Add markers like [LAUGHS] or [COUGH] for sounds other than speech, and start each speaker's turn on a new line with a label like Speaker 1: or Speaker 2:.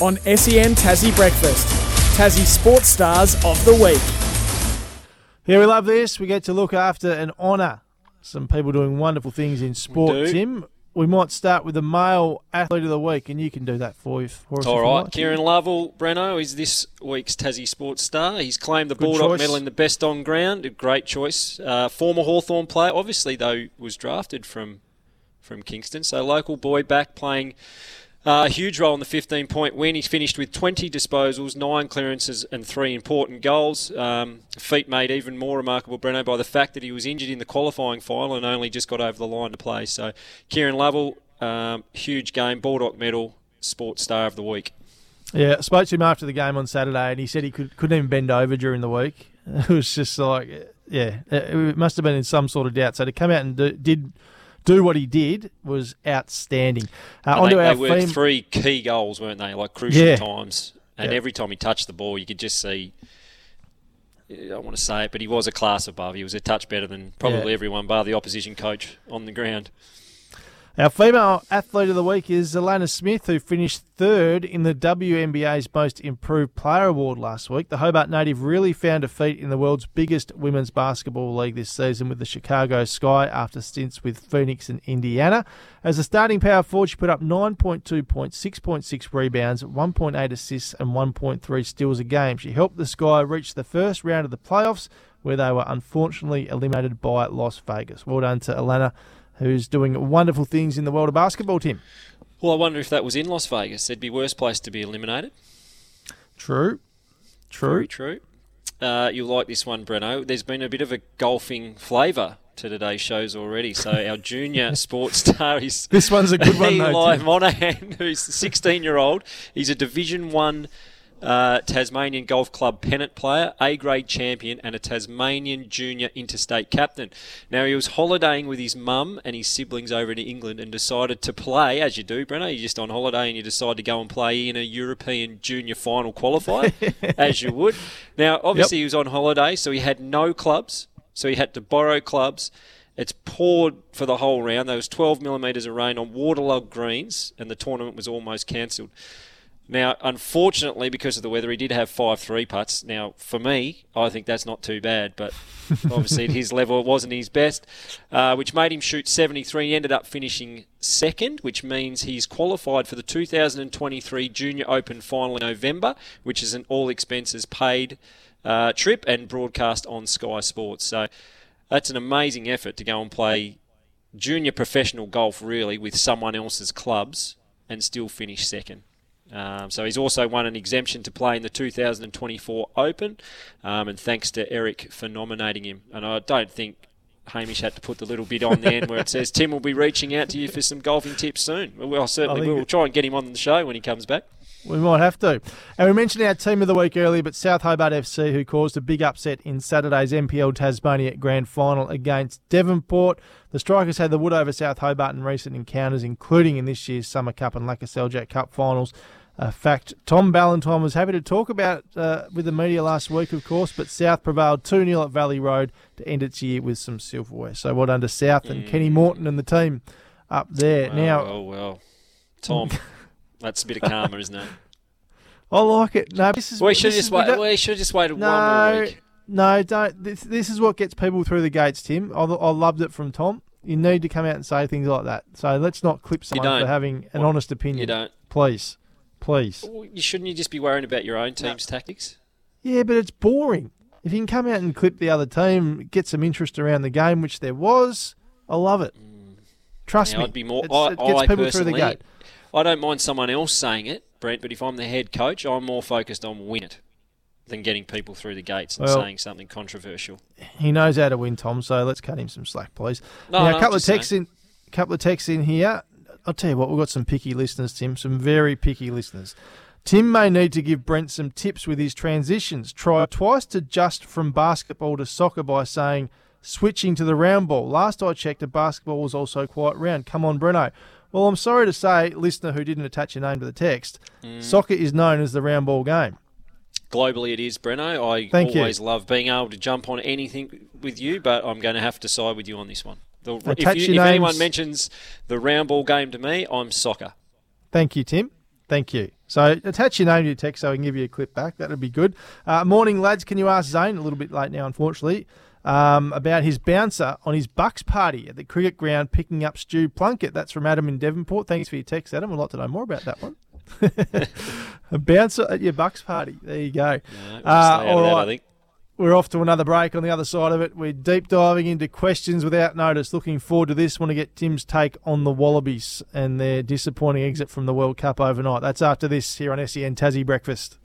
Speaker 1: on SEN Tassie Breakfast. Tassie Sports Stars of the Week.
Speaker 2: Yeah, we love this. We get to look after and honour some people doing wonderful things in sport,
Speaker 3: do.
Speaker 2: Tim. We might start with the male athlete of the week, and you can do that for, you, for us.
Speaker 3: All
Speaker 2: if you
Speaker 3: right,
Speaker 2: like.
Speaker 3: Kieran Lovell, Breno is this week's Tassie Sports Star. He's claimed the
Speaker 2: Good
Speaker 3: Baldock
Speaker 2: choice.
Speaker 3: medal in the best on ground. A great choice. Uh, former Hawthorn player, obviously though, was drafted from from Kingston. So local boy back playing uh, a huge role in the 15 point win. He's finished with 20 disposals, nine clearances, and three important goals. Um, feat made even more remarkable, Breno, by the fact that he was injured in the qualifying final and only just got over the line to play. So Kieran Lovell, um, huge game, Baldock medal, Sports Star of the Week.
Speaker 2: Yeah, I spoke to him after the game on Saturday, and he said he could, couldn't even bend over during the week. [LAUGHS] It was just like, yeah, it it must have been in some sort of doubt. So to come out and do, did do what he did was outstanding. Uh,
Speaker 3: And
Speaker 2: on
Speaker 3: they,
Speaker 2: our
Speaker 3: they
Speaker 2: theme.
Speaker 3: three key goals, weren't they? Like crucial
Speaker 2: Yeah.
Speaker 3: times. And
Speaker 2: Yeah.
Speaker 3: every time he touched the ball, you could just see. I don't want to say it, but he was a class above. He was a touch better than probably
Speaker 2: Yeah.
Speaker 3: everyone, bar the opposition coach on the ground.
Speaker 2: Our female athlete of the week is Alanna Smith, who finished third in the WNBA's Most Improved Player Award last week. The Hobart native really found a feat in the world's biggest women's basketball league this season with the Chicago Sky after stints with Phoenix and Indiana. As a starting power forward, she put up 9.2 points, 6.6 rebounds, 1.8 assists, and 1.3 steals a game. She helped the Sky reach the first round of the playoffs, where they were unfortunately eliminated by Las Vegas. Well done to Alanna who's doing wonderful things in the world of basketball, Tim.
Speaker 3: Well, I wonder if that was in Las Vegas. It'd be worse place to be eliminated.
Speaker 2: True. True.
Speaker 3: Very true. Uh, you'll like this one, Breno. There's been a bit of a golfing flavour to today's shows already. So [LAUGHS] our junior sports star is
Speaker 2: This one's a good [LAUGHS] one, though,
Speaker 3: Eli
Speaker 2: Tim.
Speaker 3: Monahan, who's 16-year-old. He's a Division One uh, Tasmanian Golf Club pennant player, A-grade champion, and a Tasmanian junior interstate captain. Now he was holidaying with his mum and his siblings over in England, and decided to play, as you do, Breno. You're just on holiday and you decide to go and play in a European junior final qualifier, [LAUGHS] as you would. Now, obviously, he was on holiday, so he had no clubs, so he had to borrow clubs. It's poured for the whole round. There was 12 millimetres of rain on waterlogged greens, and the tournament was almost cancelled. Now, unfortunately, because of the weather, he did have five three putts. Now, for me, I think that's not too bad, but [LAUGHS] obviously at his level, it wasn't his best, uh, which made him shoot 73. He ended up finishing second, which means he's qualified for the 2023 Junior Open final in November, which is an all expenses paid uh, trip and broadcast on Sky Sports. So that's an amazing effort to go and play junior professional golf, really, with someone else's clubs and still finish second. Um, so he's also won an exemption to play in the 2024 Open, um, and thanks to Eric for nominating him. And I don't think Hamish had to put the little bit on the end where it says Tim will be reaching out to you for some golfing tips soon. Well, certainly. We'll try and get him on the show when he comes back.
Speaker 2: We might have to. And we mentioned our team of the week earlier, but South Hobart FC, who caused a big upset in Saturday's NPL Tasmania Grand Final against Devonport. The Strikers had the wood over South Hobart in recent encounters, including in this year's Summer Cup and Jack Cup finals. A fact Tom Ballantyne was happy to talk about uh, with the media last week, of course, but South prevailed 2 0 at Valley Road to end its year with some silverware. So well done to South and Kenny Morton and the team up there. Now,
Speaker 3: well, well. Tom, that's a bit of karma, isn't it? [LAUGHS]
Speaker 2: I like it. No, this is
Speaker 3: We should just wait. We should just waited one
Speaker 2: No,
Speaker 3: more week.
Speaker 2: no, don't. This, this is what gets people through the gates, Tim. I, I loved it from Tom. You need to come out and say things like that. So let's not clip someone for
Speaker 3: don't.
Speaker 2: having an honest opinion.
Speaker 3: You don't.
Speaker 2: Please. Please.
Speaker 3: Well, You shouldn't you just be worrying about your own team's tactics?
Speaker 2: Yeah, but it's boring. If you can come out and clip the other team, get some interest around the game, which there was, I love it. Mm. Trust
Speaker 3: Now,
Speaker 2: me.
Speaker 3: I'd be more.
Speaker 2: It's-
Speaker 3: I,
Speaker 2: it gets
Speaker 3: I
Speaker 2: people through the
Speaker 3: personally,
Speaker 2: gate.
Speaker 3: I don't mind someone else saying it, Brent. But if I'm the head coach, I'm more focused on win it than getting people through the gates and
Speaker 2: Well-
Speaker 3: saying something controversial.
Speaker 2: He knows how to win, Tom. So let's cut him some slack, please.
Speaker 3: No,
Speaker 2: now,
Speaker 3: no,
Speaker 2: a couple of texts
Speaker 3: saying.
Speaker 2: in, couple of texts in here. I'll tell you what, we've got some picky listeners, Tim. Some very picky listeners. Tim may need to give Brent some tips with his transitions. Try twice to just from basketball to soccer by saying switching to the round ball. Last I checked, a basketball was also quite round. Come on, Breno. Well, I'm sorry to say, listener who didn't attach your name to the text,
Speaker 3: Mm.
Speaker 2: soccer is known as the round ball game.
Speaker 3: Globally, it is Breno. I
Speaker 2: Thank you.
Speaker 3: always love being able to jump on anything with you, but I'm going to have to side with you on this one. The, if
Speaker 2: Attach
Speaker 3: you,
Speaker 2: your
Speaker 3: if anyone mentions the round ball game to me, I'm soccer.
Speaker 2: Thank you, Tim. Thank you. So attach your name to your text so I can give you a clip back. That'd be good. Uh, morning, lads. Can you ask Zane, a little bit late now, unfortunately, um, about his bouncer on his Bucks party at the cricket ground picking up Stu Plunkett? That's from Adam in Devonport. Thanks for your text, Adam. I'd like to know more about that one. [LAUGHS] a bouncer at your Bucks party. There you go.
Speaker 3: No, we'll
Speaker 2: Uh, all
Speaker 3: that,
Speaker 2: right.
Speaker 3: I think.
Speaker 2: We're off to another break on the other side of it. We're deep diving into questions without notice. Looking forward to this. Want to get Tim's take on the Wallabies and their disappointing exit from the World Cup overnight. That's after this here on SEN Tassie Breakfast.